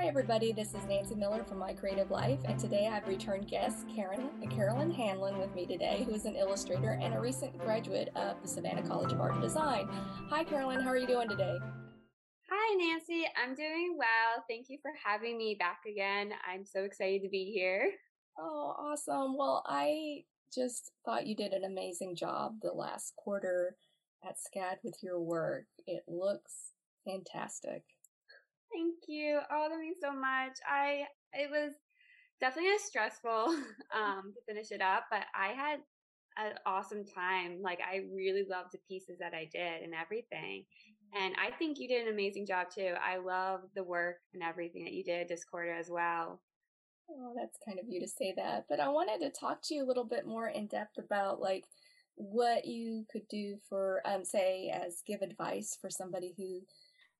Hi, everybody. This is Nancy Miller from My Creative Life, and today I've returned guest Karen, Carolyn Hanlon with me today, who is an illustrator and a recent graduate of the Savannah College of Art and Design. Hi, Carolyn. How are you doing today? Hi, Nancy. I'm doing well. Thank you for having me back again. I'm so excited to be here. Oh, awesome. Well, I just thought you did an amazing job the last quarter at SCAD with your work. It looks fantastic. Thank you. Oh, that means so much. I it was definitely a stressful um to finish it up, but I had an awesome time. Like I really loved the pieces that I did and everything. And I think you did an amazing job too. I love the work and everything that you did this quarter as well. Oh, that's kind of you to say that. But I wanted to talk to you a little bit more in depth about like what you could do for um say as give advice for somebody who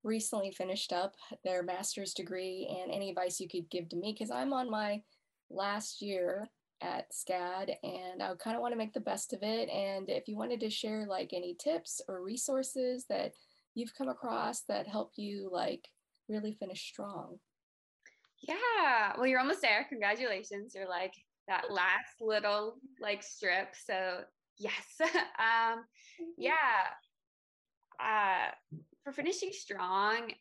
recently finished up their master's degree and any advice you could give to me because I'm on my last year at SCAD and I kind of want to make the best of it. And if you wanted to share like any tips or resources that you've come across that help you like really finish strong. Yeah. Well, you're almost there. Congratulations. You're like that last little like strip. So yes. um, yeah. Uh, for finishing strong,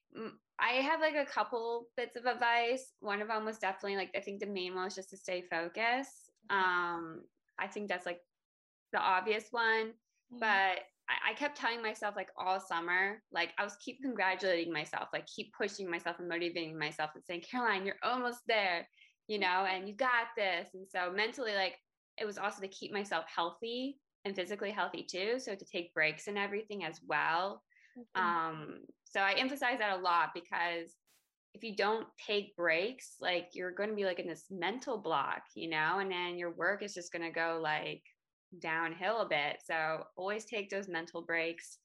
I have like a couple bits of advice. One of them was definitely like I think the main one was just to stay focused. Um, I think that's like the obvious one, but I, I kept telling myself like all summer, like I was keep congratulating myself, like keep pushing myself and motivating myself and saying, Caroline, you're almost there, you know, and you got this. And so mentally, like it was also to keep myself healthy and physically healthy too. So to take breaks and everything as well. Um, so I emphasize that a lot because if you don't take breaks, like you're going to be like in this mental block, you know, and then your work is just going to go like downhill a bit. So always take those mental breaks,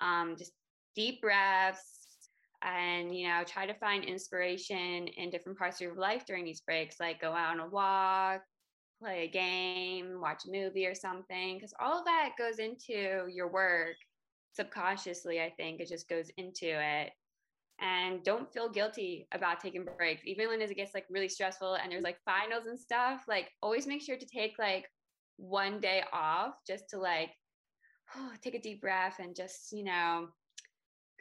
um, just deep breaths, and you know, try to find inspiration in different parts of your life during these breaks, like go out on a walk, play a game, watch a movie or something, because all of that goes into your work subconsciously, I think it just goes into it. And don't feel guilty about taking breaks, even when it gets like really stressful and there's like finals and stuff. Like, always make sure to take like one day off just to like oh, take a deep breath and just, you know,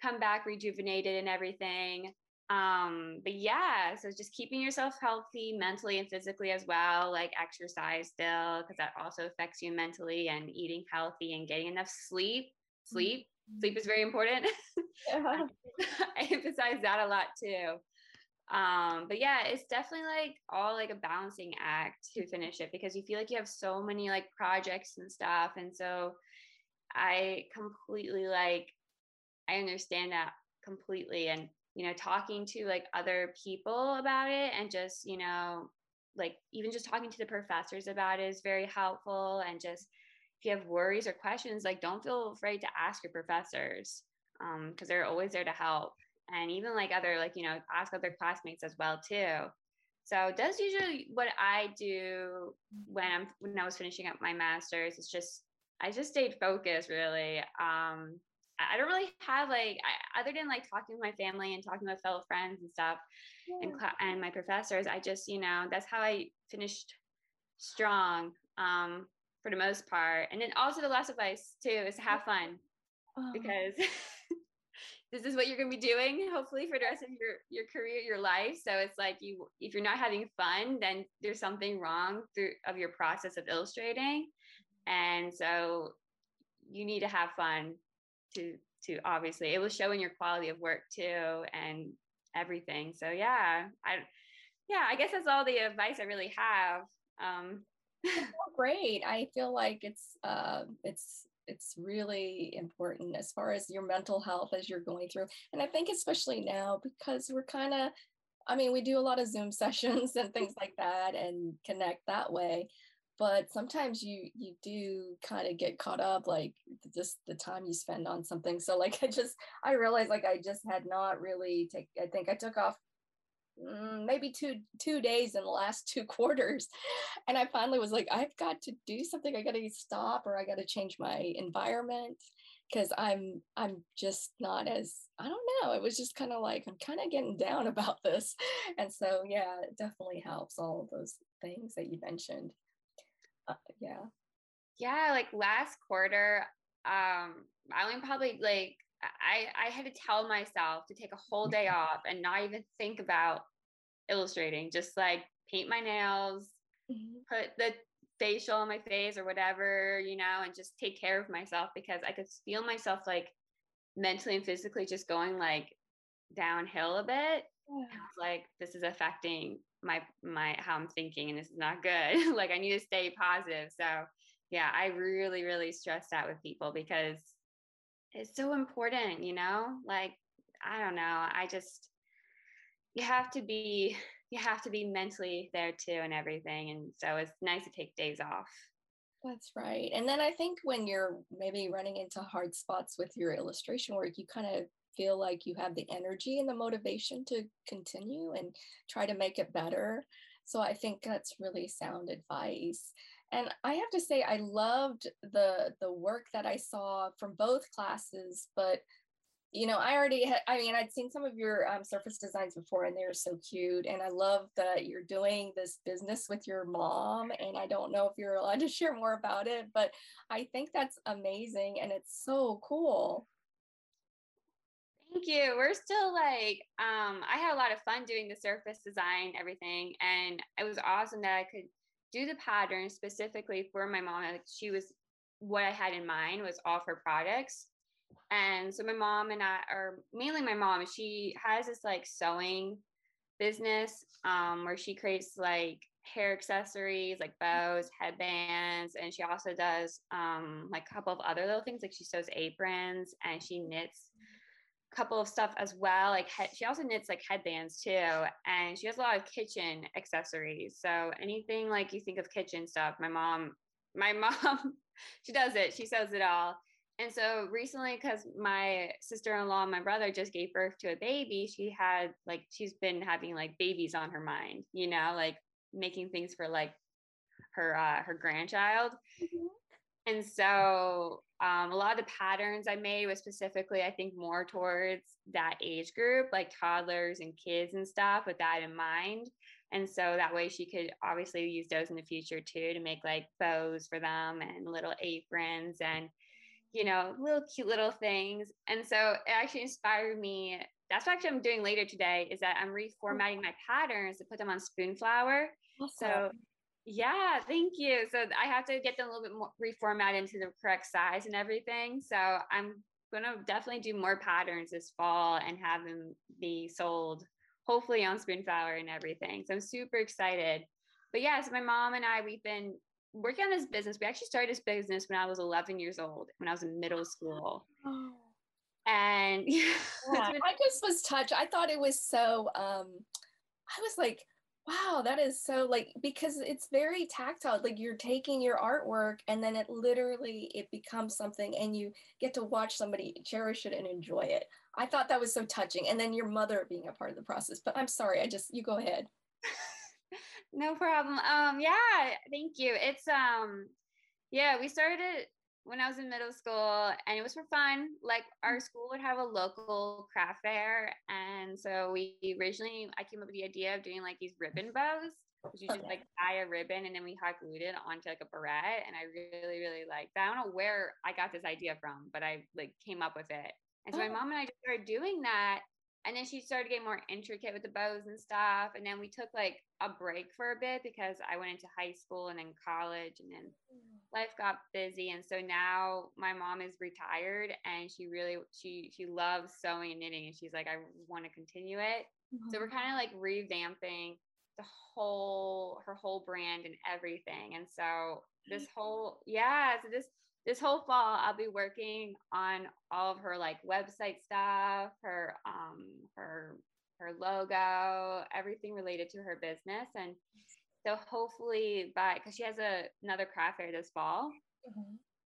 come back rejuvenated and everything. Um, but yeah, so just keeping yourself healthy mentally and physically as well, like exercise still, because that also affects you mentally and eating healthy and getting enough sleep sleep. Sleep is very important. Yeah. I emphasize that a lot too. Um, but yeah, it's definitely like all like a balancing act to finish it because you feel like you have so many like projects and stuff. And so I completely like I understand that completely. And you know, talking to like other people about it and just, you know, like even just talking to the professors about it is very helpful and just you have worries or questions, like don't feel afraid to ask your professors because um, they're always there to help. And even like other, like, you know, ask other classmates as well too. So that's usually what I do when I'm when I was finishing up my master's. It's just I just stayed focused really. Um, I don't really have like I, other than like talking with my family and talking with fellow friends and stuff yeah. and and my professors. I just you know that's how I finished strong. Um, for the most part. And then also the last advice too is to have fun oh. because this is what you're going to be doing hopefully for the rest of your your career, your life. So it's like you if you're not having fun, then there's something wrong through of your process of illustrating. And so you need to have fun to to obviously it will show in your quality of work too and everything. So yeah, I yeah, I guess that's all the advice I really have. Um, great. I feel like it's uh, it's it's really important as far as your mental health as you're going through. And I think especially now because we're kind of I mean, we do a lot of Zoom sessions and things like that and connect that way. But sometimes you you do kind of get caught up like just the time you spend on something. So like I just I realized like I just had not really take I think I took off maybe two two days in the last two quarters and i finally was like i've got to do something i got to stop or i got to change my environment because I'm I'm just not as I don't know. It was just kind of like I'm kind of getting down about this, and so yeah, it definitely helps all of those things that you mentioned. Uh, yeah, yeah. Like last quarter, um, I only probably like I I had to tell myself to take a whole day mm-hmm. off and not even think about illustrating. Just like paint my nails, mm-hmm. put the facial on my face or whatever, you know, and just take care of myself because I could feel myself like mentally and physically just going like downhill a bit. Yeah. like this is affecting my my how I'm thinking and this is not good. like I need to stay positive. So yeah, I really, really stress out with people because it's so important, you know? Like, I don't know. I just you have to be you have to be mentally there too and everything. And so it's nice to take days off. That's right. And then I think when you're maybe running into hard spots with your illustration work, you kind of feel like you have the energy and the motivation to continue and try to make it better. So I think that's really sound advice. And I have to say I loved the the work that I saw from both classes, but you know, I already had, I mean, I'd seen some of your um, surface designs before and they were so cute. And I love that you're doing this business with your mom. And I don't know if you're allowed to share more about it, but I think that's amazing and it's so cool. Thank you. We're still like, um, I had a lot of fun doing the surface design, everything. And it was awesome that I could do the pattern specifically for my mom. Like she was, what I had in mind was all her products and so my mom and I, or mainly my mom, she has this like sewing business um, where she creates like hair accessories like bows, headbands, and she also does um, like a couple of other little things like she sews aprons and she knits couple of stuff as well. Like he- she also knits like headbands too, and she has a lot of kitchen accessories. So anything like you think of kitchen stuff, my mom, my mom, she does it. She sews it all. And so recently, because my sister in law and my brother just gave birth to a baby, she had like, she's been having like babies on her mind, you know, like making things for like her, uh, her grandchild. Mm-hmm. And so um, a lot of the patterns I made was specifically, I think, more towards that age group, like toddlers and kids and stuff, with that in mind. And so that way she could obviously use those in the future too to make like bows for them and little aprons and you know, little cute little things. And so it actually inspired me. That's what actually I'm doing later today is that I'm reformatting my patterns to put them on Spoonflower. Awesome. So yeah, thank you. So I have to get them a little bit more reformat into the correct size and everything. So I'm gonna definitely do more patterns this fall and have them be sold hopefully on Spoonflower and everything. So I'm super excited. But yeah, so my mom and I, we've been working on this business. We actually started this business when I was 11 years old, when I was in middle school. Oh. And yeah, I just was touched. I thought it was so, um, I was like, wow, that is so like, because it's very tactile. Like you're taking your artwork and then it literally, it becomes something and you get to watch somebody cherish it and enjoy it. I thought that was so touching. And then your mother being a part of the process, but I'm sorry, I just, you go ahead. no problem. Um, yeah, thank you. It's um, yeah, we started when I was in middle school, and it was for fun. Like our mm. school would have a local craft fair, and so we originally I came up with the idea of doing like these ribbon bows. Which you okay. just like tie a ribbon and then we hot glued it onto like a beret, and I really really liked that. I don't know where I got this idea from, but I like came up with it. And so oh. my mom and I just started doing that, and then she started getting more intricate with the bows and stuff and then we took like a break for a bit because i went into high school and then college and then life got busy and so now my mom is retired and she really she she loves sewing and knitting and she's like i want to continue it mm-hmm. so we're kind of like revamping the whole her whole brand and everything and so this whole yeah so this this whole fall I'll be working on all of her like website stuff, her um her her logo, everything related to her business and so hopefully by because she has a another craft fair this fall. Mm-hmm.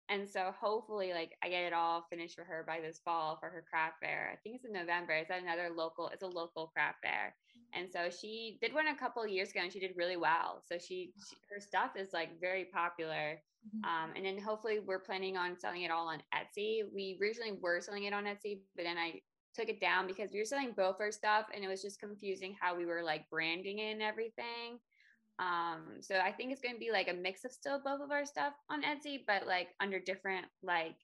And so hopefully like I get it all finished for her by this fall for her craft fair. I think it's in November. It's at another local, it's a local craft fair. And so she did one a couple years ago and she did really well. So she, she her stuff is like very popular. Mm-hmm. Um, and then hopefully we're planning on selling it all on Etsy. We originally were selling it on Etsy, but then I took it down because we were selling both our stuff and it was just confusing how we were like branding and everything. Um, so I think it's going to be like a mix of still both of our stuff on Etsy, but like under different, like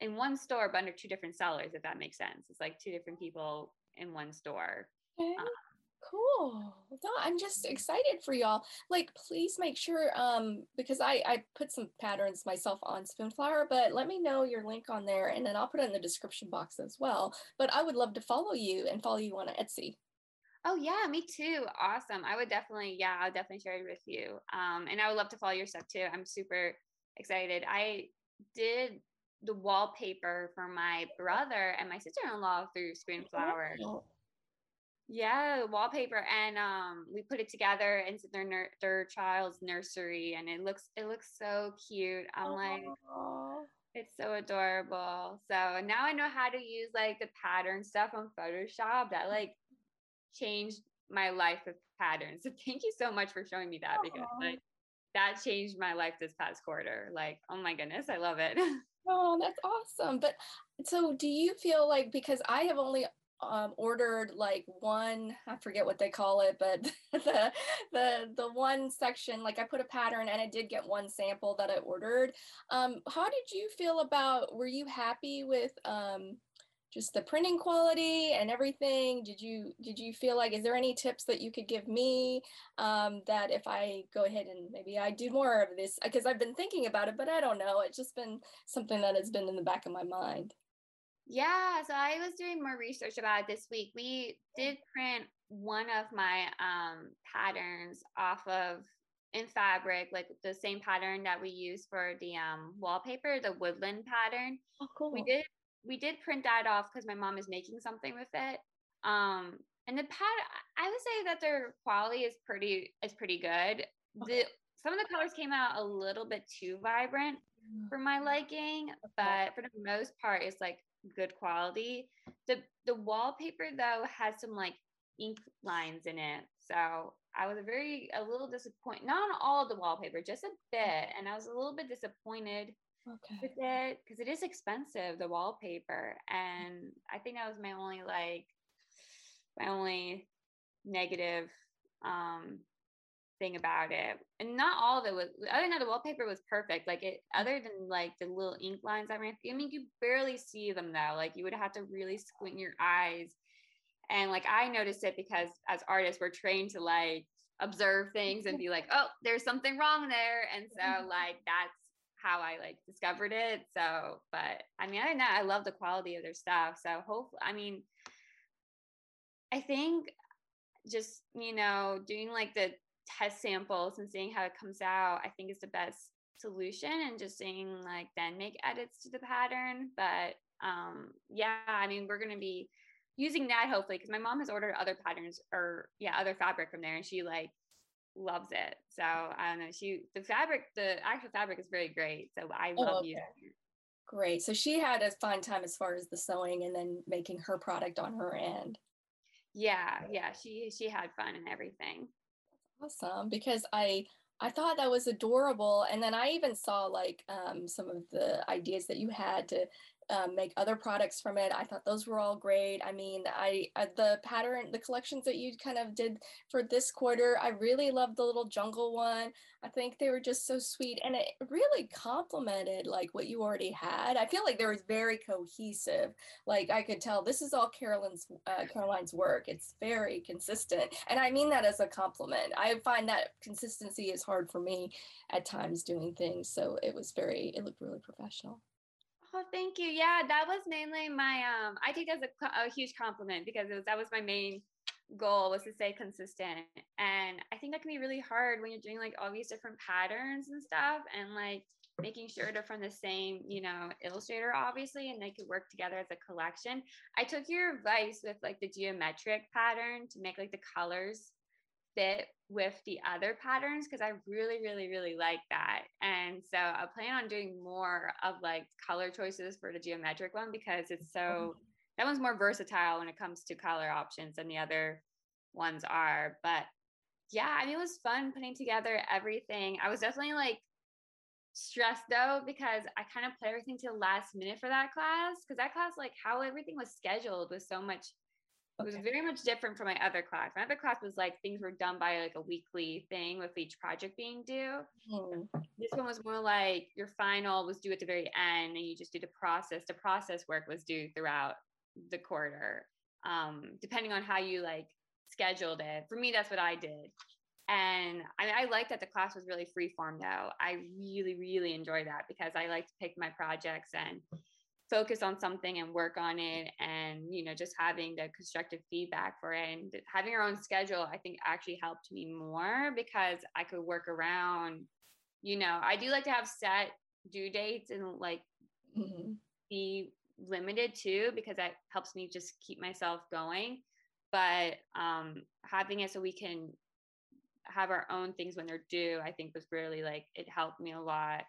in one store, but under two different sellers, if that makes sense. It's like two different people in one store. Okay. Um, cool no, i'm just excited for y'all like please make sure um because i i put some patterns myself on spoonflower but let me know your link on there and then i'll put it in the description box as well but i would love to follow you and follow you on etsy oh yeah me too awesome i would definitely yeah i'll definitely share it with you um and i would love to follow your stuff too i'm super excited i did the wallpaper for my brother and my sister-in-law through spoonflower oh yeah, wallpaper, and um, we put it together into their nur- their child's nursery, and it looks it looks so cute. I'm Aww. like, it's so adorable. So now I know how to use like the pattern stuff on Photoshop. That like changed my life with patterns. So thank you so much for showing me that Aww. because like that changed my life this past quarter. Like, oh my goodness, I love it. Oh, that's awesome. But so do you feel like because I have only um, ordered like one i forget what they call it but the the the one section like i put a pattern and i did get one sample that i ordered um, how did you feel about were you happy with um, just the printing quality and everything did you did you feel like is there any tips that you could give me um, that if i go ahead and maybe i do more of this because i've been thinking about it but i don't know it's just been something that has been in the back of my mind yeah, so I was doing more research about it this week. We did print one of my um, patterns off of in fabric, like the same pattern that we use for the um, wallpaper, the woodland pattern. Oh, cool. We did we did print that off because my mom is making something with it. Um, and the pad, I would say that their quality is pretty is pretty good. The some of the colors came out a little bit too vibrant for my liking, but for the most part, it's like good quality. The the wallpaper though has some like ink lines in it. So I was very a little disappointed. Not on all of the wallpaper, just a bit. And I was a little bit disappointed okay. it because it is expensive, the wallpaper. Mm. And I think that was my only like my only negative um thing about it. And not all of it was other than that the wallpaper was perfect. Like it mm. other than like the little ink lines I ran I mean you barely see them though. Like you would have to really squint your eyes. And like I noticed it because as artists we're trained to like observe things and be like, oh, there's something wrong there. And so mm-hmm. like that's how I like discovered it. So, but I mean, I know I love the quality of their stuff. So hopefully, I mean, I think just, you know, doing like the test samples and seeing how it comes out, I think is the best solution and just seeing like then make edits to the pattern. But um yeah, I mean we're gonna be using that hopefully because my mom has ordered other patterns or yeah, other fabric from there and she like loves it. So I don't know. She the fabric, the actual fabric is very great. So I oh, love oh, okay. using it. Great. So she had a fun time as far as the sewing and then making her product on her end. Yeah, yeah. She she had fun and everything awesome because I I thought that was adorable. And then I even saw like um, some of the ideas that you had to um, make other products from it. I thought those were all great. I mean, I, I, the pattern, the collections that you kind of did for this quarter, I really loved the little jungle one. I think they were just so sweet, and it really complemented like what you already had. I feel like there was very cohesive. Like I could tell this is all Caroline's uh, Caroline's work. It's very consistent, and I mean that as a compliment. I find that consistency is hard for me at times doing things. So it was very, it looked really professional. Oh, thank you. Yeah, that was mainly my um I take that as a, a huge compliment because it was that was my main goal was to stay consistent. And I think that can be really hard when you're doing like all these different patterns and stuff and like making sure they're from the same, you know, illustrator obviously and they could work together as a collection. I took your advice with like the geometric pattern to make like the colors fit with the other patterns because I really, really, really like that. And so I plan on doing more of like color choices for the geometric one because it's mm-hmm. so that one's more versatile when it comes to color options than the other ones are. But yeah, I mean, it was fun putting together everything. I was definitely like stressed though because I kind of put everything to the last minute for that class because that class, like how everything was scheduled, was so much. It was very much different from my other class. My other class was like things were done by like a weekly thing with each project being due. Mm. This one was more like your final was due at the very end, and you just did the process. The process work was due throughout the quarter, um, depending on how you like scheduled it. For me, that's what I did. And I, I like that the class was really free form though. I really, really enjoy that because I like to pick my projects and focus on something and work on it and you know just having the constructive feedback for it and having our own schedule i think actually helped me more because i could work around you know i do like to have set due dates and like mm-hmm. be limited too because that helps me just keep myself going but um having it so we can have our own things when they're due, I think was really like it helped me a lot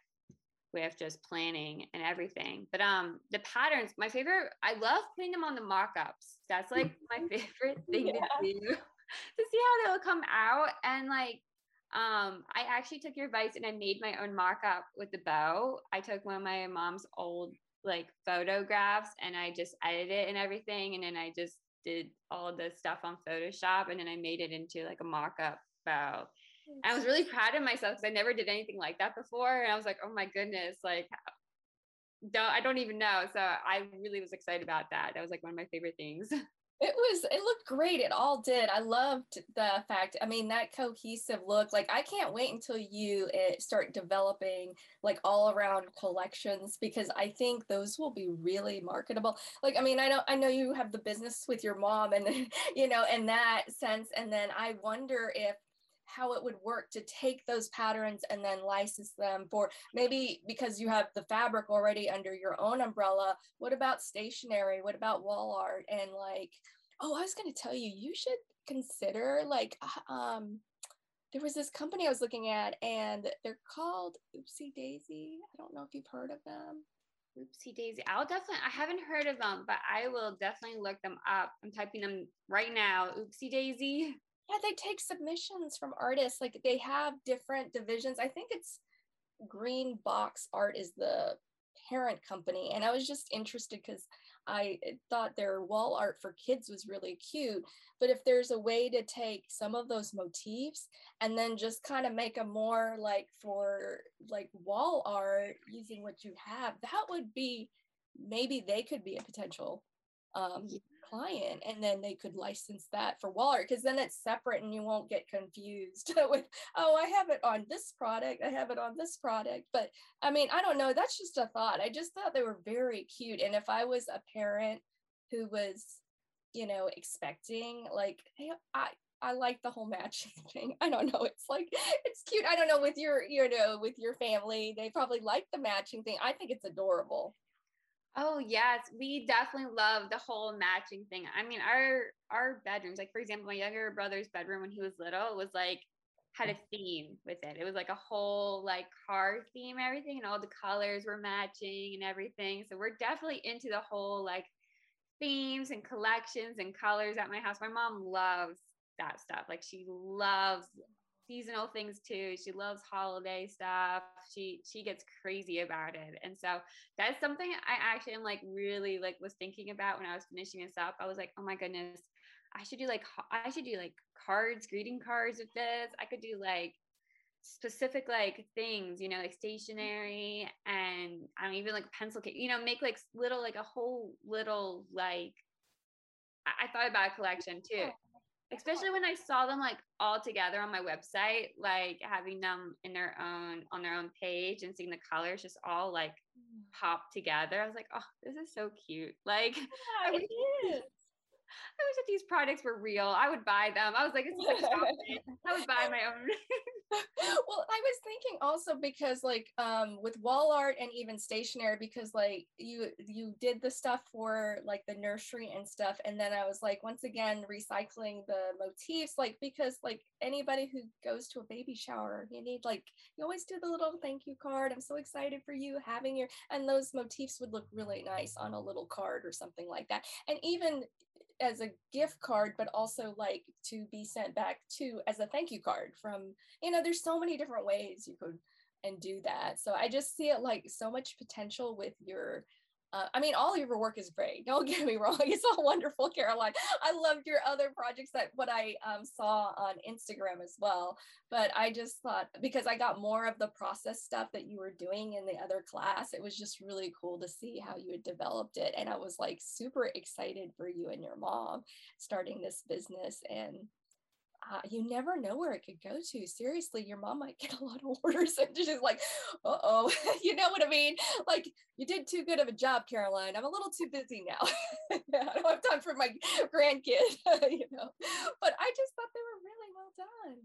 with just planning and everything. But um the patterns, my favorite, I love putting them on the mock-ups. That's like my favorite thing yeah. to do to see how they'll come out. And like um I actually took your advice and I made my own mock-up with the bow. I took one of my mom's old like photographs and I just edited it and everything. And then I just did all the stuff on Photoshop and then I made it into like a mock-up about. I was really proud of myself because I never did anything like that before. And I was like, oh my goodness, like don't I don't even know. So I really was excited about that. That was like one of my favorite things. It was, it looked great. It all did. I loved the fact, I mean, that cohesive look. Like, I can't wait until you start developing like all around collections because I think those will be really marketable. Like, I mean, I know, I know you have the business with your mom and, you know, in that sense. And then I wonder if how it would work to take those patterns and then license them for maybe because you have the fabric already under your own umbrella what about stationery what about wall art and like oh i was going to tell you you should consider like um there was this company i was looking at and they're called Oopsy Daisy i don't know if you've heard of them Oopsy Daisy. I'll definitely, I haven't heard of them, but I will definitely look them up. I'm typing them right now. Oopsy Daisy yeah they take submissions from artists like they have different divisions. I think it's green box art is the parent company and i was just interested because i thought their wall art for kids was really cute but if there's a way to take some of those motifs and then just kind of make a more like for like wall art using what you have that would be maybe they could be a potential um, client and then they could license that for wall art because then it's separate and you won't get confused with oh i have it on this product i have it on this product but i mean i don't know that's just a thought i just thought they were very cute and if i was a parent who was you know expecting like hey, i I like the whole matching thing. I don't know. It's like it's cute. I don't know with your you know with your family. They probably like the matching thing. I think it's adorable. Oh yes, we definitely love the whole matching thing. I mean, our our bedrooms, like for example, my younger brother's bedroom when he was little was like had a theme with it. It was like a whole like car theme, everything, and all the colors were matching and everything. So we're definitely into the whole like themes and collections and colors at my house. My mom loves that stuff. Like she loves seasonal things too. She loves holiday stuff. She she gets crazy about it. And so that's something I actually am like really like was thinking about when I was finishing this up. I was like, "Oh my goodness, I should do like I should do like cards, greeting cards with this. I could do like specific like things, you know, like stationery and I don't even like pencil case, you know, make like little like a whole little like I, I thought about a collection too especially when I saw them like all together on my website, like having them in their own on their own page and seeing the colors just all like mm. pop together. I was like, oh, this is so cute. Like yeah, it is. I wish that these products were real. I would buy them. I was like, it's like I would buy my own. well, I was thinking also because like um with wall art and even stationery, because like you you did the stuff for like the nursery and stuff, and then I was like once again recycling the motifs, like because like anybody who goes to a baby shower, you need like you always do the little thank you card. I'm so excited for you having your and those motifs would look really nice on a little card or something like that. And even as a gift card, but also like to be sent back to as a thank you card from, you know, there's so many different ways you could and do that. So I just see it like so much potential with your uh, I mean, all of your work is great. Don't get me wrong; it's all wonderful, Caroline. I loved your other projects that what I um, saw on Instagram as well. But I just thought because I got more of the process stuff that you were doing in the other class, it was just really cool to see how you had developed it, and I was like super excited for you and your mom starting this business and uh, you never know where it could go to. Seriously, your mom might get a lot of orders and she's like, uh oh, you know what I mean? Like, you did too good of a job, Caroline. I'm a little too busy now. I don't have time for my grandkid, you know. But I just thought they were really well done.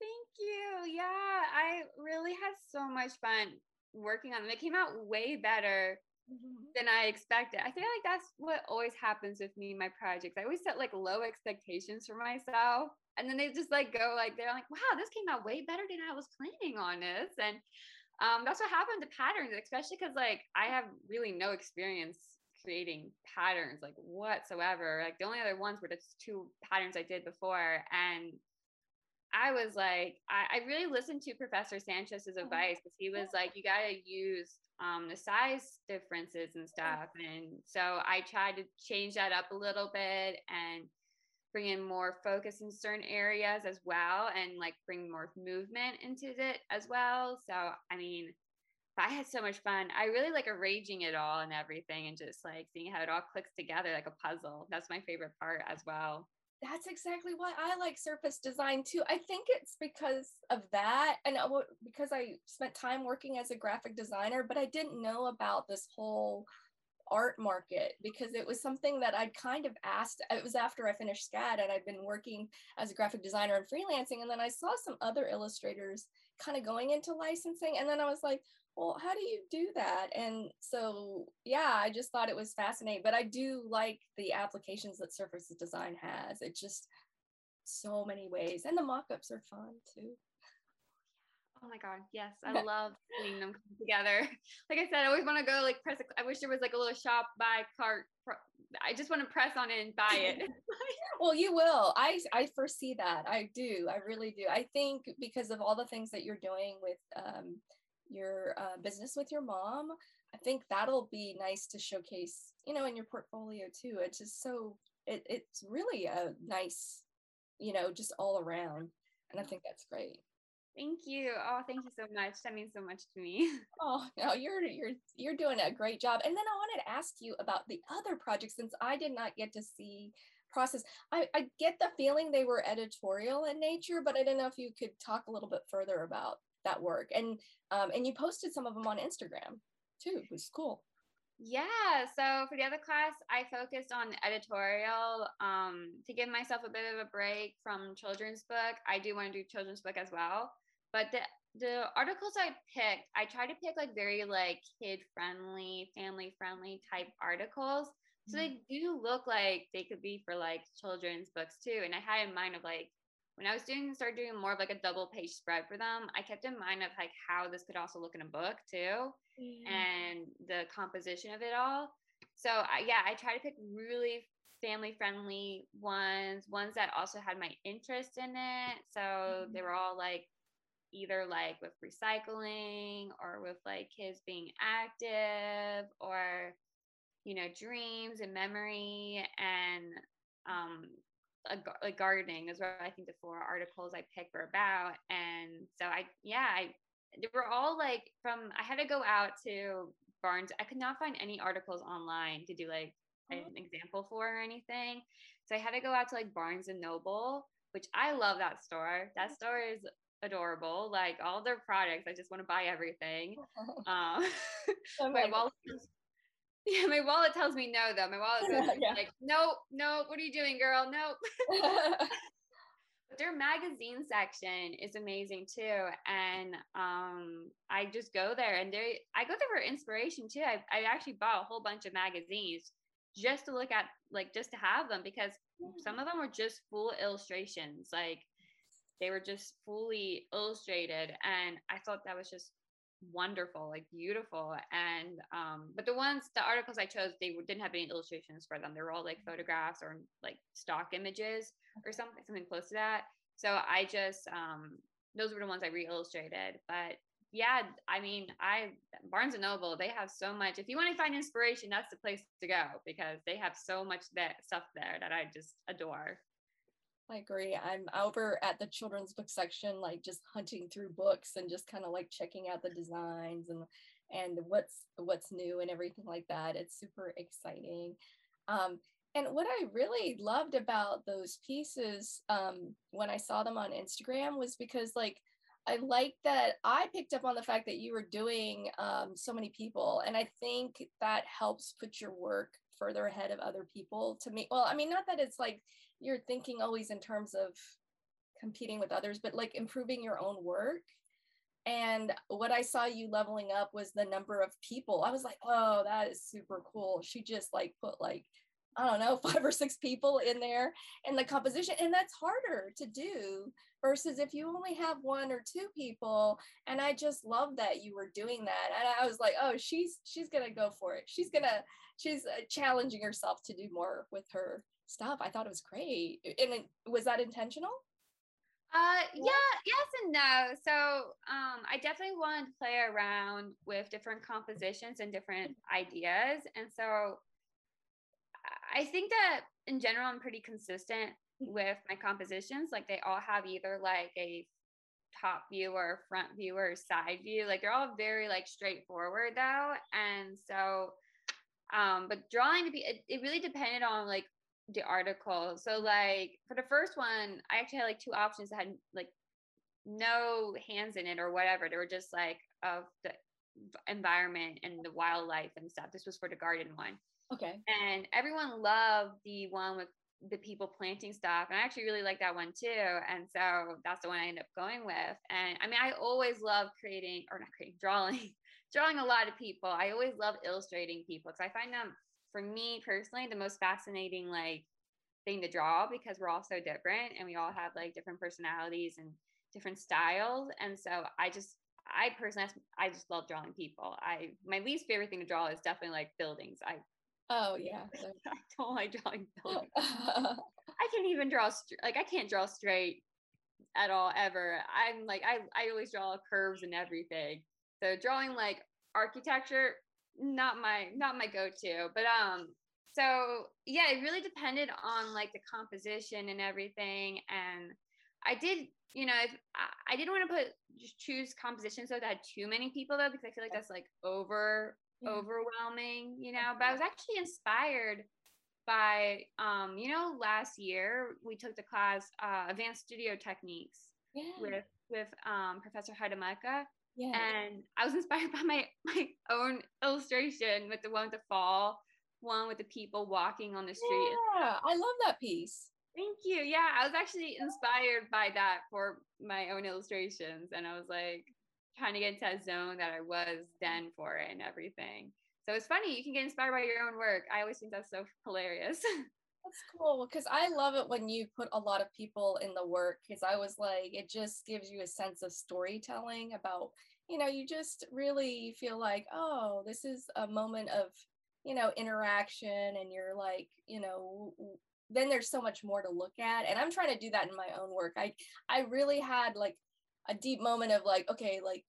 Thank you. Yeah, I really had so much fun working on them. It came out way better mm-hmm. than I expected. I feel like that's what always happens with me, my projects. I always set like low expectations for myself. And then they just like go like they're like, wow, this came out way better than I was planning on this. And um, that's what happened to patterns, especially because like I have really no experience creating patterns like whatsoever. Like the only other ones were the two patterns I did before. And I was like, I, I really listened to Professor Sanchez's mm-hmm. advice because he was like, you got to use um, the size differences and stuff. And so I tried to change that up a little bit and bring in more focus in certain areas as well and like bring more movement into it as well. So, I mean, I had so much fun. I really like arranging it all and everything and just like seeing how it all clicks together like a puzzle. That's my favorite part as well that's exactly why I like surface design too. I think it's because of that and uh, because I spent time working as a graphic designer, but I didn't know about this whole art market because it was something that I'd kind of asked. It was after I finished SCAD and I'd been working as a graphic designer and freelancing. And then I saw some other illustrators kind of going into licensing. And then I was like, well, how do you do that? And so, yeah, I just thought it was fascinating. But I do like the applications that Surface Design has. It's just so many ways. And the mock ups are fun too. Oh my god, yes, I love seeing them come together. Like I said, I always want to go like press. A, I wish there was like a little shop buy cart. I just want to press on it and buy it. well, you will. I I foresee that. I do. I really do. I think because of all the things that you're doing with um, your uh, business with your mom, I think that'll be nice to showcase. You know, in your portfolio too. It's just so. It, it's really a nice, you know, just all around, and I think that's great. Thank you. Oh, thank you so much. That means so much to me. Oh, no, you're you're you're doing a great job. And then I wanted to ask you about the other projects since I did not get to see process. I, I get the feeling they were editorial in nature, but I didn't know if you could talk a little bit further about that work. And um, and you posted some of them on Instagram too. It was cool. Yeah. So for the other class, I focused on editorial um, to give myself a bit of a break from children's book. I do want to do children's book as well, but the the articles I picked, I try to pick like very like kid friendly, family friendly type articles. So mm-hmm. they do look like they could be for like children's books too. And I had in mind of like when I was doing started doing more of like a double page spread for them, I kept in mind of like how this could also look in a book too, mm-hmm. and the composition of it all. So I, yeah, I try to pick really family friendly ones, ones that also had my interest in it. So mm-hmm. they were all like either like with recycling or with like kids being active or you know dreams and memory and um a, like gardening is what I think the four articles I picked were about. And so I, yeah, I, they were all like from, I had to go out to Barnes. I could not find any articles online to do like an oh. example for or anything. So I had to go out to like Barnes and Noble, which I love that store. That store is adorable. Like all their products, I just want to buy everything. Um, oh my wallet yeah, my wallet tells me no though. My wallet goes yeah. like, nope, nope. What are you doing, girl? Nope. but their magazine section is amazing too, and um, I just go there and they, I go there for inspiration too. I, I actually bought a whole bunch of magazines just to look at, like, just to have them because some of them were just full illustrations, like they were just fully illustrated, and I thought that was just wonderful, like beautiful. And um, but the ones, the articles I chose, they didn't have any illustrations for them. They were all like photographs or like stock images or something, something close to that. So I just um, those were the ones I re-illustrated. But yeah, I mean, I Barnes and Noble, they have so much. If you want to find inspiration, that's the place to go because they have so much that stuff there that I just adore. I agree. I'm over at the children's book section, like just hunting through books and just kind of like checking out the designs and and what's what's new and everything like that. It's super exciting. Um, and what I really loved about those pieces um, when I saw them on Instagram was because like I like that I picked up on the fact that you were doing um, so many people, and I think that helps put your work further ahead of other people. To me, well, I mean, not that it's like you're thinking always in terms of competing with others, but like improving your own work. And what I saw you leveling up was the number of people. I was like, oh, that is super cool. She just like put like I don't know, five or six people in there in the composition. And that's harder to do versus if you only have one or two people. And I just love that you were doing that. And I was like, oh, she's she's gonna go for it. She's gonna she's uh, challenging herself to do more with her stuff. I thought it was great. And it, was that intentional? Uh yeah, yes and no. So um I definitely wanted to play around with different compositions and different ideas. And so I think that in general, I'm pretty consistent with my compositions. Like they all have either like a top view or front view or side view. Like they're all very like straightforward though. And so, um, but drawing to be, it, it really depended on like the article. So like for the first one, I actually had like two options that had like no hands in it or whatever. They were just like of the environment and the wildlife and stuff. This was for the garden one. Okay. And everyone loved the one with the people planting stuff. And I actually really like that one too. And so that's the one I ended up going with. And I mean, I always love creating or not creating, drawing, drawing a lot of people. I always love illustrating people because I find them, for me personally, the most fascinating like thing to draw because we're all so different and we all have like different personalities and different styles. And so I just I personally, I just love drawing people. I my least favorite thing to draw is definitely like buildings. I Oh yeah. I don't like drawing buildings. I can't even draw st- like I can't draw straight at all ever. I'm like I I always draw curves and everything. So drawing like architecture not my not my go-to. But um so yeah, it really depended on like the composition and everything and I did, you know, if I, I didn't want to put just choose compositions so that had too many people though because I feel like that's like over yeah. overwhelming, you know, but I was actually inspired by um, you know, last year we took the class uh, advanced studio techniques yeah. with with um, Professor Hadameka. Yeah. And I was inspired by my my own illustration with the one with the fall, one with the people walking on the street. Yeah, I love that piece. Thank you. Yeah, I was actually inspired by that for my own illustrations. And I was like, trying to get into that zone that I was then for it and everything. So it's funny, you can get inspired by your own work. I always think that's so hilarious. That's cool because I love it when you put a lot of people in the work because I was like, it just gives you a sense of storytelling about, you know, you just really feel like, oh, this is a moment of, you know, interaction and you're like, you know, then there's so much more to look at. And I'm trying to do that in my own work. I I really had like a deep moment of like, okay, like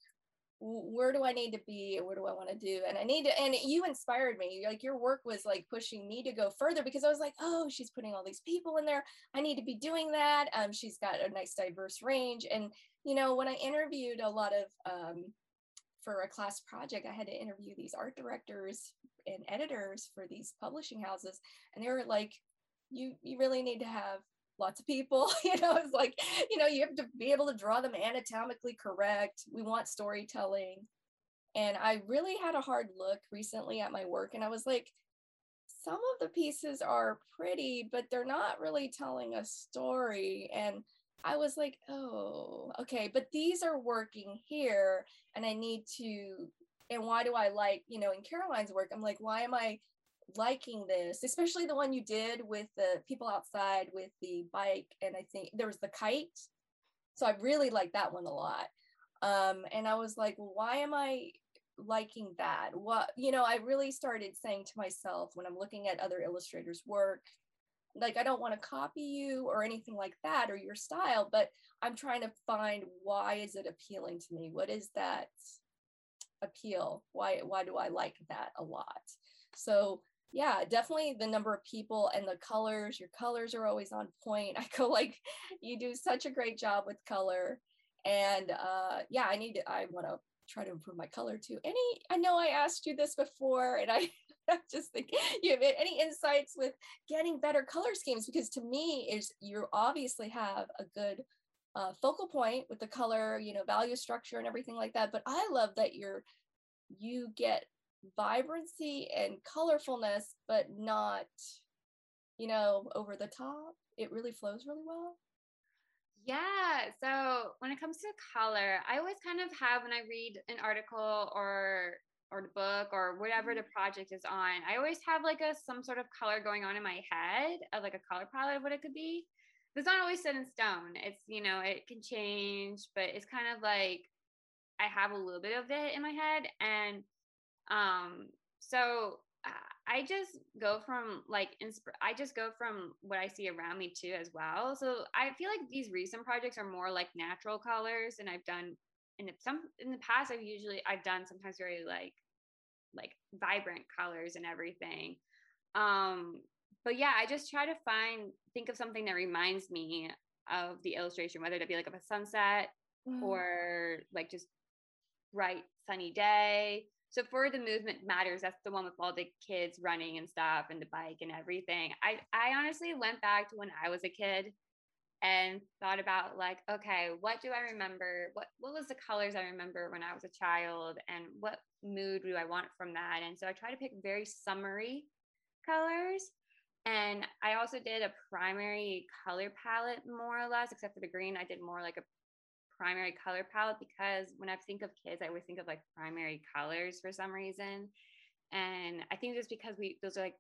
where do I need to be what do I want to do? And I need to, and you inspired me. Like your work was like pushing me to go further because I was like, oh, she's putting all these people in there. I need to be doing that. Um, she's got a nice diverse range. And, you know, when I interviewed a lot of, um, for a class project, I had to interview these art directors and editors for these publishing houses. And they were like, you, you really need to have lots of people you know it's like you know you have to be able to draw them anatomically correct. We want storytelling. And i really had a hard look recently at my work and i was like some of the pieces are pretty but they're not really telling a story. And i was like oh okay but these are working here and i need to and why do i like you know in caroline's work i'm like why am i liking this, especially the one you did with the people outside with the bike. And I think there was the kite. So I really like that one a lot. Um, and I was like, well, why am I liking that? What, you know, I really started saying to myself when I'm looking at other illustrators' work, like, I don't want to copy you or anything like that or your style, but I'm trying to find why is it appealing to me? What is that appeal? Why, why do I like that a lot? So yeah, definitely the number of people and the colors. Your colors are always on point. I go like you do such a great job with color. And uh yeah, I need to I want to try to improve my color too. Any I know I asked you this before and I I just think you have any insights with getting better color schemes because to me is you obviously have a good uh, focal point with the color, you know, value structure and everything like that. But I love that you're you get vibrancy and colorfulness, but not, you know, over the top. It really flows really well. Yeah. So when it comes to color, I always kind of have when I read an article or or the book or whatever the mm-hmm. project is on, I always have like a some sort of color going on in my head of like a color palette of what it could be. It's not always set in stone. It's you know it can change, but it's kind of like I have a little bit of it in my head, and um, so I just go from like insp- I just go from what I see around me too as well. So I feel like these recent projects are more like natural colors, and I've done in the, some in the past I've usually I've done sometimes very like like vibrant colors and everything. Um, but yeah, I just try to find think of something that reminds me of the illustration, whether it be like of a sunset mm. or like just bright sunny day so for the movement matters, that's the one with all the kids running and stuff and the bike and everything. I I honestly went back to when I was a kid and thought about like, okay, what do I remember? What what was the colors I remember when I was a child and what mood do I want from that? And so I try to pick very summery colors. And I also did a primary color palette more or less, except for the green. I did more like a primary color palette because when I think of kids, I always think of like primary colors for some reason. And I think just because we, those are like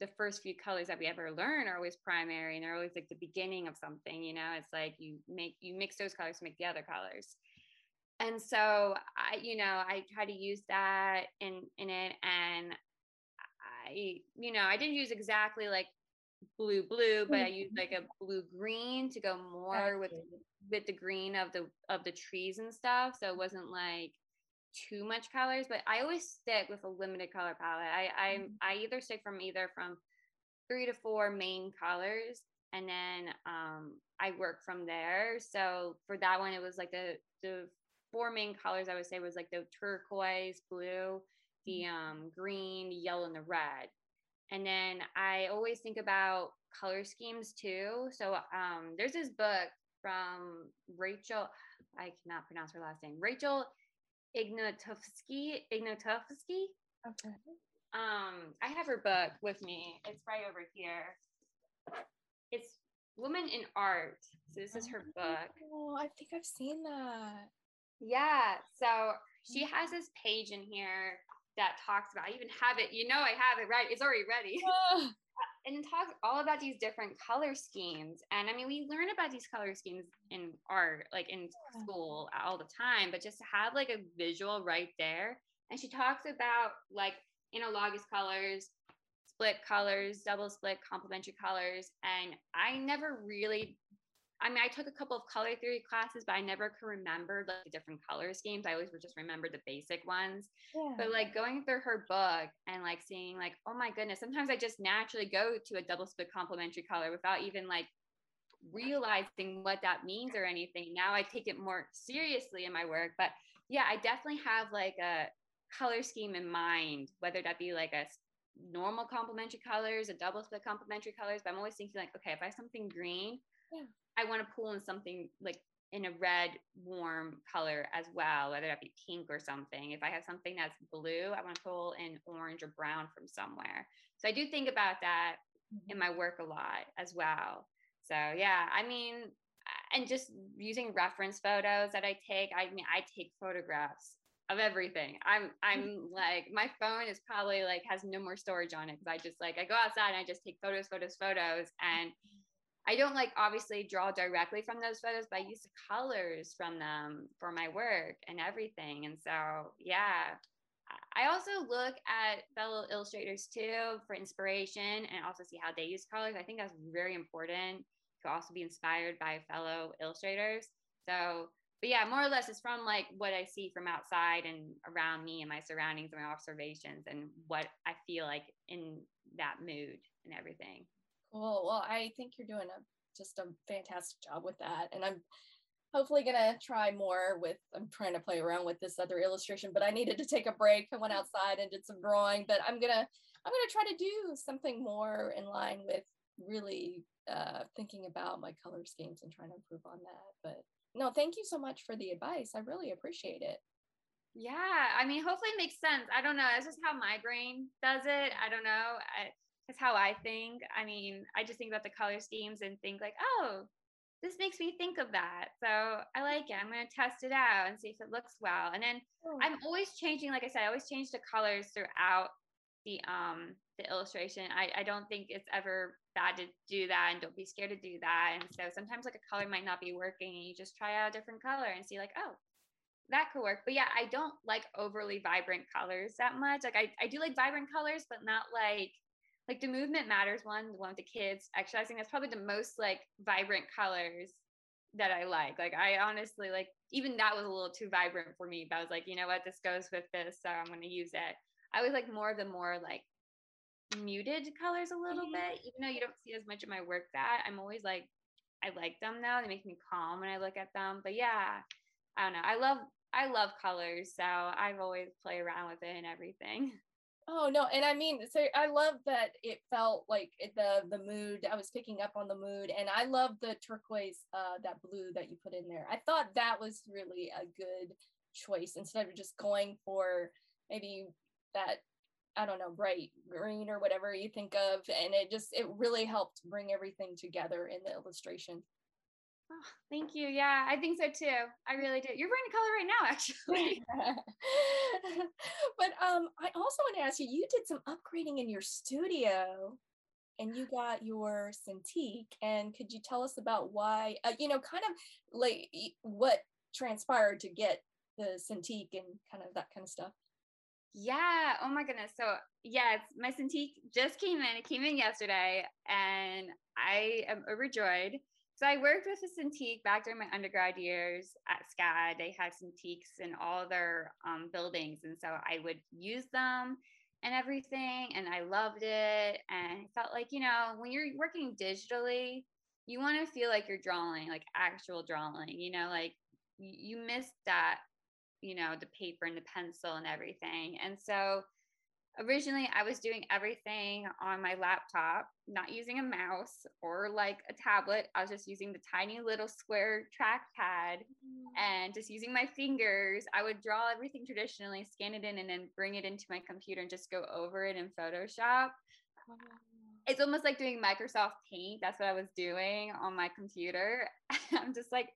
the first few colors that we ever learn are always primary and they're always like the beginning of something, you know, it's like you make, you mix those colors to make the other colors. And so I, you know, I try to use that in, in it. And I, you know, I didn't use exactly like blue blue but i used like a blue green to go more with with the green of the of the trees and stuff so it wasn't like too much colors but i always stick with a limited color palette. I i, mm-hmm. I either stick from either from three to four main colors and then um i work from there. So for that one it was like the the four main colors i would say was like the turquoise blue the mm-hmm. um green yellow and the red and then I always think about color schemes too. So um, there's this book from Rachel, I cannot pronounce her last name, Rachel Ignotowski. Ignotowski. Okay. Um, I have her book with me. It's right over here. It's Woman in Art. So this is her book. Oh, I think I've seen that. Yeah. So she has this page in here that talks about. I even have it. You know, I have it right. It's already ready. Uh, and talks all about these different color schemes. And I mean, we learn about these color schemes in art, like in school all the time, but just to have like a visual right there. And she talks about like analogous colors, split colors, double split, complementary colors. And I never really I mean, I took a couple of color theory classes, but I never could remember like the different color schemes. I always would just remember the basic ones. Yeah. But like going through her book and like seeing like, oh my goodness, sometimes I just naturally go to a double split complementary color without even like realizing what that means or anything. Now I take it more seriously in my work. But yeah, I definitely have like a color scheme in mind, whether that be like a normal complementary colors, a double split complementary colors. But I'm always thinking like, okay, if I have something green, yeah. I want to pull in something like in a red warm color as well, whether that be pink or something. If I have something that's blue, I want to pull in orange or brown from somewhere. So I do think about that mm-hmm. in my work a lot as well. So yeah, I mean, and just using reference photos that I take. I mean, I take photographs of everything. I'm I'm mm-hmm. like my phone is probably like has no more storage on it because I just like I go outside and I just take photos, photos, photos, and I don't like obviously draw directly from those photos, but I use the colors from them for my work and everything. And so, yeah, I also look at fellow illustrators too for inspiration and also see how they use colors. I think that's very important to also be inspired by fellow illustrators. So, but yeah, more or less it's from like what I see from outside and around me and my surroundings and my observations and what I feel like in that mood and everything. Cool. Well, I think you're doing a just a fantastic job with that. And I'm hopefully gonna try more with I'm trying to play around with this other illustration, but I needed to take a break. I went outside and did some drawing, but I'm gonna I'm gonna try to do something more in line with really uh, thinking about my color schemes and trying to improve on that. But no, thank you so much for the advice. I really appreciate it. Yeah, I mean, hopefully it makes sense. I don't know. It's just how my brain does it. I don't know. I, it's how I think. I mean, I just think about the color schemes and think like, oh, this makes me think of that. So I like it. I'm going to test it out and see if it looks well. And then oh. I'm always changing, like I said, I always change the colors throughout the um the illustration. I, I don't think it's ever bad to do that and don't be scared to do that. And so sometimes like a color might not be working and you just try out a different color and see like, oh, that could work. But yeah, I don't like overly vibrant colors that much. Like I, I do like vibrant colors, but not like like the movement matters one, the one with the kids exercising. That's probably the most like vibrant colors that I like. Like I honestly like even that was a little too vibrant for me. But I was like, you know what, this goes with this, so I'm gonna use it. I was like more of the more like muted colors a little mm-hmm. bit, even though you don't see as much of my work that I'm always like I like them now. They make me calm when I look at them. But yeah, I don't know. I love I love colors, so I've always play around with it and everything. Oh no, and I mean, so I love that it felt like the the mood. I was picking up on the mood, and I love the turquoise, uh, that blue that you put in there. I thought that was really a good choice instead of just going for maybe that I don't know bright green or whatever you think of, and it just it really helped bring everything together in the illustration. Oh, thank you. Yeah, I think so too. I really do. You're wearing a color right now, actually. but um, I also want to ask you. You did some upgrading in your studio, and you got your Cintiq. And could you tell us about why? Uh, you know, kind of like what transpired to get the Cintiq and kind of that kind of stuff. Yeah. Oh my goodness. So yes, my Cintiq just came in. It came in yesterday, and I am overjoyed so I worked with a Cintiq back during my undergrad years at SCAD. They had Cintiqs in all their um, buildings. And so I would use them and everything. And I loved it. And I felt like, you know, when you're working digitally, you want to feel like you're drawing, like actual drawing, you know, like you miss that, you know, the paper and the pencil and everything. And so originally I was doing everything on my laptop, not using a mouse or like a tablet. I was just using the tiny little square trackpad mm. and just using my fingers. I would draw everything traditionally, scan it in, and then bring it into my computer and just go over it in Photoshop. It's almost like doing Microsoft Paint. That's what I was doing on my computer. I'm just like,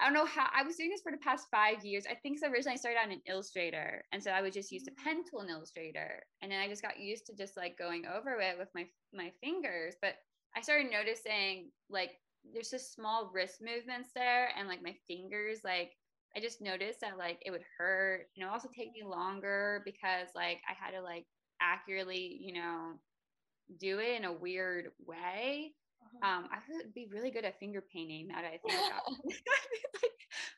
I don't know how I was doing this for the past five years. I think so originally I started on an Illustrator. And so I would just use a pen tool in Illustrator. And then I just got used to just like going over it with my my fingers. But I started noticing like there's just small wrist movements there and like my fingers like I just noticed that like it would hurt. You know, also take me longer because like I had to like accurately, you know, do it in a weird way. Um, I would be really good at finger painting now that I think about it. like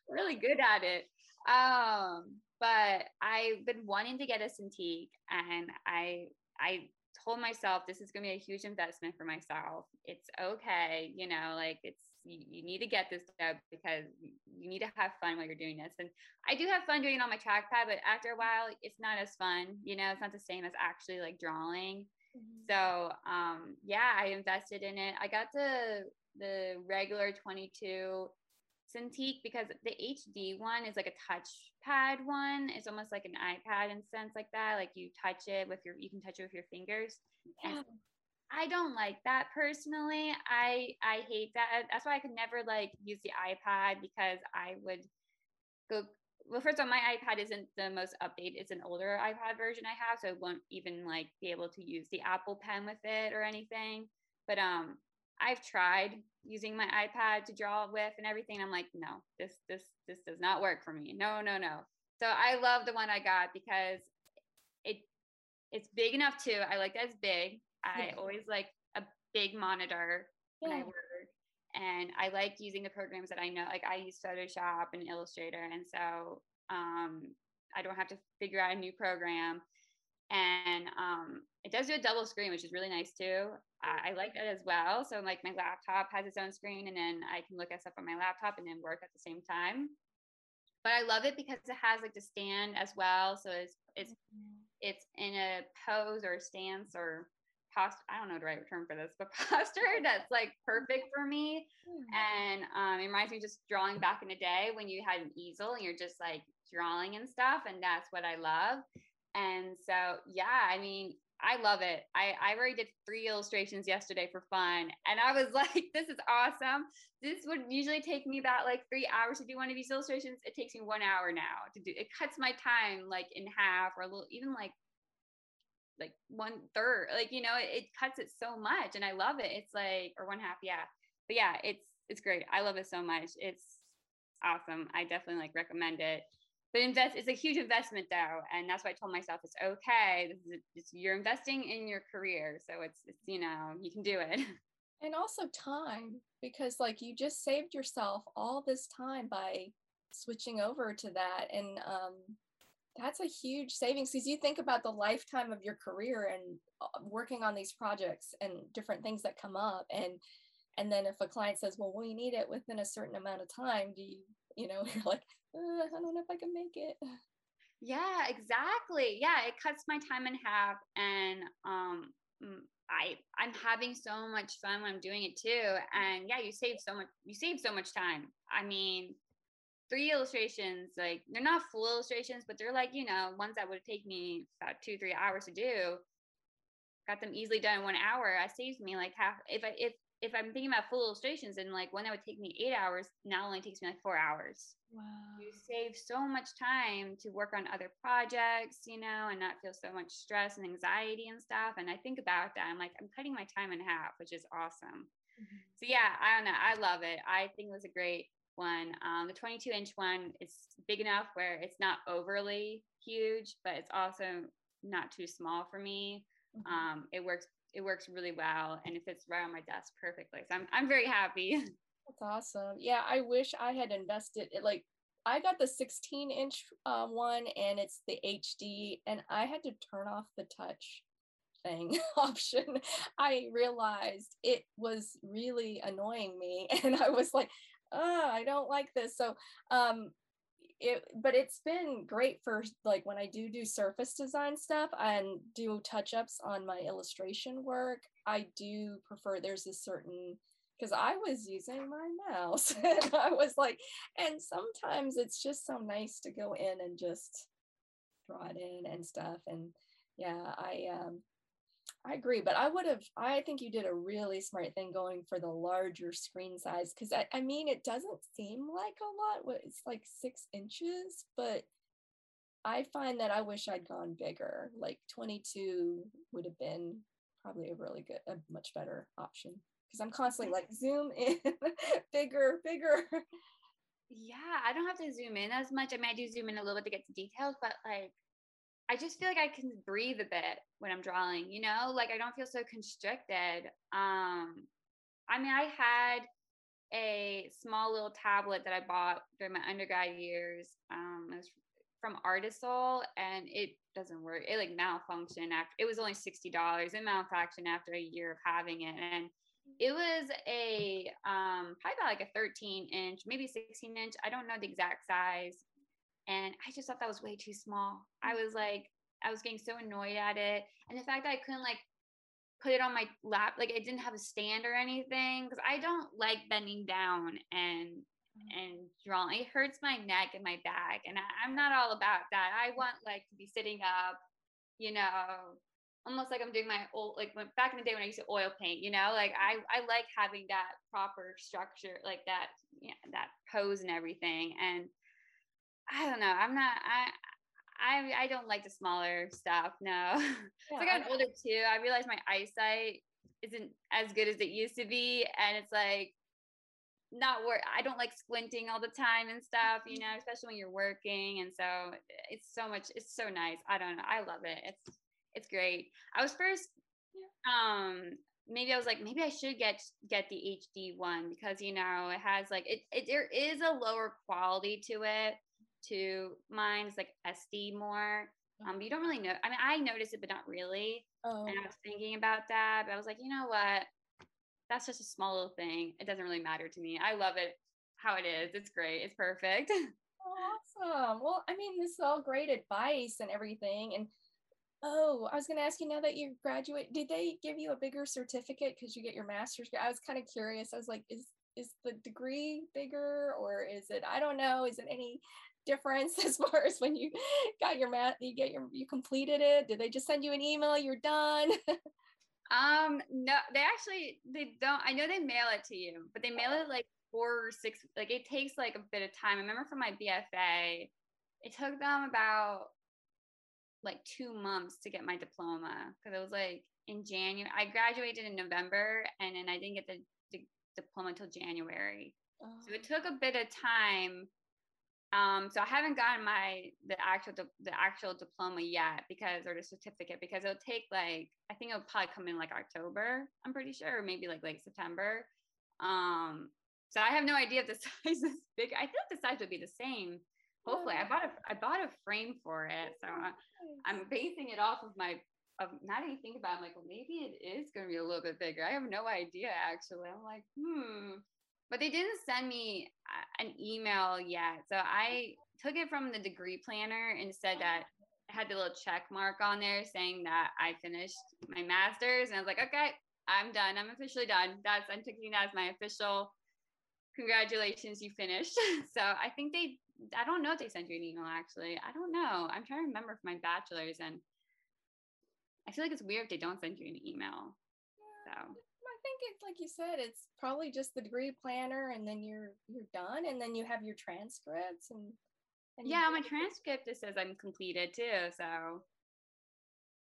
really good at it. Um, but I've been wanting to get a Cintiq and I I told myself this is gonna be a huge investment for myself. It's okay, you know, like it's you, you need to get this job because you need to have fun while you're doing this. And I do have fun doing it on my trackpad, but after a while, it's not as fun. You know, it's not the same as actually like drawing. Mm-hmm. So um, yeah, I invested in it. I got the the regular 22 Cintiq because the HD one is like a touchpad one. It's almost like an iPad in sense like that. Like you touch it with your, you can touch it with your fingers. Yeah. And I don't like that personally. I I hate that. That's why I could never like use the iPad because I would go well, first of all, my iPad isn't the most updated. It's an older iPad version I have, so I won't even like be able to use the Apple Pen with it or anything. But um, I've tried using my iPad to draw with and everything. I'm like, no, this this this does not work for me. No, no, no. So I love the one I got because it it's big enough too. I like that it's big. I yeah. always like a big monitor yeah. when I work. And I like using the programs that I know. Like I use Photoshop and Illustrator. And so um, I don't have to figure out a new program. And um, it does do a double screen, which is really nice too. I, I like that as well. So like my laptop has its own screen, and then I can look at stuff on my laptop and then work at the same time. But I love it because it has like the stand as well. So it's it's mm-hmm. it's in a pose or stance or posture. I don't know the right term for this, but posture that's like perfect for me. Hmm. And um, it reminds me of just drawing back in the day when you had an easel and you're just like drawing and stuff. And that's what I love. And so, yeah, I mean, I love it. I, I already did three illustrations yesterday for fun. And I was like, this is awesome. This would usually take me about like three hours to do one of these illustrations. It takes me one hour now to do it cuts my time like in half or a little even like like one third. Like, you know, it, it cuts it so much. And I love it. It's like or one half, yeah. But yeah, it's it's great. I love it so much. It's awesome. I definitely like recommend it but invest it's a huge investment though and that's why i told myself it's okay this is it's, you're investing in your career so it's it's you know you can do it and also time because like you just saved yourself all this time by switching over to that and um that's a huge savings because you think about the lifetime of your career and uh, working on these projects and different things that come up and and then if a client says well we need it within a certain amount of time do you you know you're like uh, I don't know if I can make it. Yeah, exactly. Yeah, it cuts my time in half, and um, I I'm having so much fun when I'm doing it too. And yeah, you save so much. You save so much time. I mean, three illustrations, like they're not full illustrations, but they're like you know ones that would take me about two three hours to do. Got them easily done in one hour. i saved me like half. If I if if I'm thinking about full illustrations and like one that would take me eight hours, now only takes me like four hours. Wow. You save so much time to work on other projects, you know, and not feel so much stress and anxiety and stuff. And I think about that. I'm like, I'm cutting my time in half, which is awesome. Mm-hmm. So yeah, I don't know. I love it. I think it was a great one. Um, the 22 inch one is big enough where it's not overly huge, but it's also not too small for me. Mm-hmm. Um, it works it works really well and it fits right on my desk perfectly. So I'm I'm very happy. That's awesome. Yeah, I wish I had invested it like I got the 16 inch uh, one and it's the HD and I had to turn off the touch thing option. I realized it was really annoying me and I was like, oh, I don't like this. So um it but it's been great for like when I do do surface design stuff and do touch ups on my illustration work. I do prefer there's a certain because I was using my mouse and I was like, and sometimes it's just so nice to go in and just draw it in and stuff. And yeah, I um I agree, but I would have, I think you did a really smart thing going for the larger screen size because I, I mean, it doesn't seem like a lot. It's like six inches, but I find that I wish I'd gone bigger. Like 22 would have been probably a really good, a much better option because I'm constantly mm. like zoom in, bigger, bigger. Yeah, I don't have to zoom in as much. I mean, I do zoom in a little bit to get to details, but like I just feel like I can breathe a bit when I'm drawing, you know, like I don't feel so constricted. Um, I mean, I had a small little tablet that I bought during my undergrad years. Um, it was from Artisul and it doesn't work. It like malfunctioned after it was only $60. It malfunctioned after a year of having it. And it was a um probably about like a 13 inch, maybe 16 inch. I don't know the exact size. And I just thought that was way too small. I was like, I was getting so annoyed at it. And the fact that I couldn't like put it on my lap, like it didn't have a stand or anything, because I don't like bending down and mm. and drawing. It hurts my neck and my back. And I, I'm not all about that. I want like to be sitting up, you know, almost like I'm doing my old like when, back in the day when I used to oil paint, you know, like I I like having that proper structure, like that yeah, that pose and everything. And I don't know. I'm not. I. I, I don't like the smaller stuff. No. Yeah, so I got older too. I realized my eyesight isn't as good as it used to be and it's like not work i don't like squinting all the time and stuff you know especially when you're working and so it's so much it's so nice i don't know i love it it's it's great i was first um maybe i was like maybe i should get get the hd one because you know it has like it, it there is a lower quality to it to mine it's like sd more um but you don't really know i mean i noticed it but not really oh. and i was thinking about that but i was like you know what that's just a small little thing. It doesn't really matter to me. I love it how it is. It's great. It's perfect. awesome. Well, I mean, this is all great advice and everything. And oh, I was going to ask you now that you graduate, did they give you a bigger certificate because you get your master's? I was kind of curious. I was like, is is the degree bigger or is it? I don't know. Is it any difference as far as when you got your math? You get your you completed it? Did they just send you an email? You're done. Um, no, they actually they don't. I know they mail it to you, but they mail it like four or six. Like it takes like a bit of time. I remember for my BFA, it took them about like two months to get my diploma because it was like in January. I graduated in November, and then I didn't get the, the diploma until January. Oh. So it took a bit of time um, so I haven't gotten my the actual the actual diploma yet because or the certificate because it'll take like I think it'll probably come in like October. I'm pretty sure, or maybe like late September. Um, so I have no idea if the size is big. I think the size would be the same. Hopefully, I bought a I bought a frame for it, so I, I'm basing it off of my of not even think about. It, I'm like, well, maybe it is going to be a little bit bigger. I have no idea actually. I'm like, hmm but they didn't send me uh, an email yet. So I took it from the degree planner and said that I had the little check mark on there saying that I finished my master's. And I was like, okay, I'm done. I'm officially done. That's, I'm taking that as my official congratulations, you finished. so I think they, I don't know if they sent you an email actually. I don't know. I'm trying to remember for my bachelor's and I feel like it's weird if they don't send you an email. So think it's like you said, it's probably just the degree planner, and then you're you're done, and then you have your transcripts and. and yeah, my transcript it says I'm completed too. So.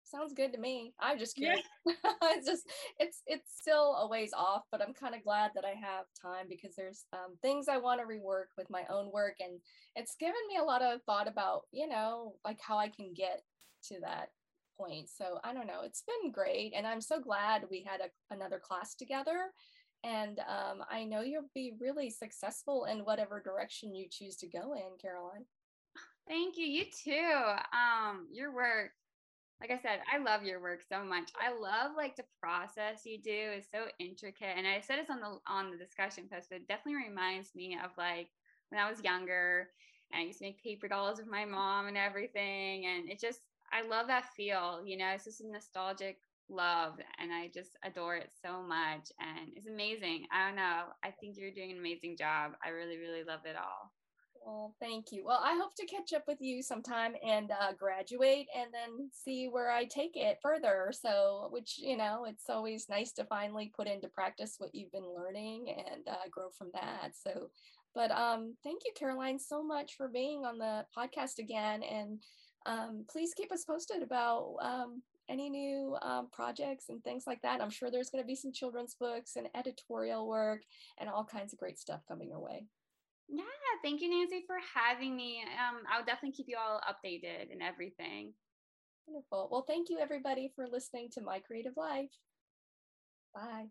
Sounds good to me. I'm just curious. Yeah. it's just it's it's still a ways off, but I'm kind of glad that I have time because there's um, things I want to rework with my own work, and it's given me a lot of thought about you know like how I can get to that point. So I don't know. It's been great. And I'm so glad we had a, another class together. And um, I know you'll be really successful in whatever direction you choose to go in, Caroline. Thank you. You too. Um, your work, like I said, I love your work so much. I love like the process you do is so intricate. And I said this on the on the discussion post, but it definitely reminds me of like when I was younger and I used to make paper dolls with my mom and everything. And it just I love that feel. You know, it's just a nostalgic love, and I just adore it so much. And it's amazing. I don't know. I think you're doing an amazing job. I really, really love it all. Well, thank you. Well, I hope to catch up with you sometime and uh, graduate and then see where I take it further. So, which, you know, it's always nice to finally put into practice what you've been learning and uh, grow from that. So, but um, thank you, Caroline, so much for being on the podcast again. And um, please keep us posted about um, any new um, projects and things like that. I'm sure there's going to be some children's books and editorial work and all kinds of great stuff coming your way. Yeah, thank you, Nancy, for having me. Um, I'll definitely keep you all updated and everything. Wonderful. Well, thank you, everybody, for listening to My Creative Life. Bye.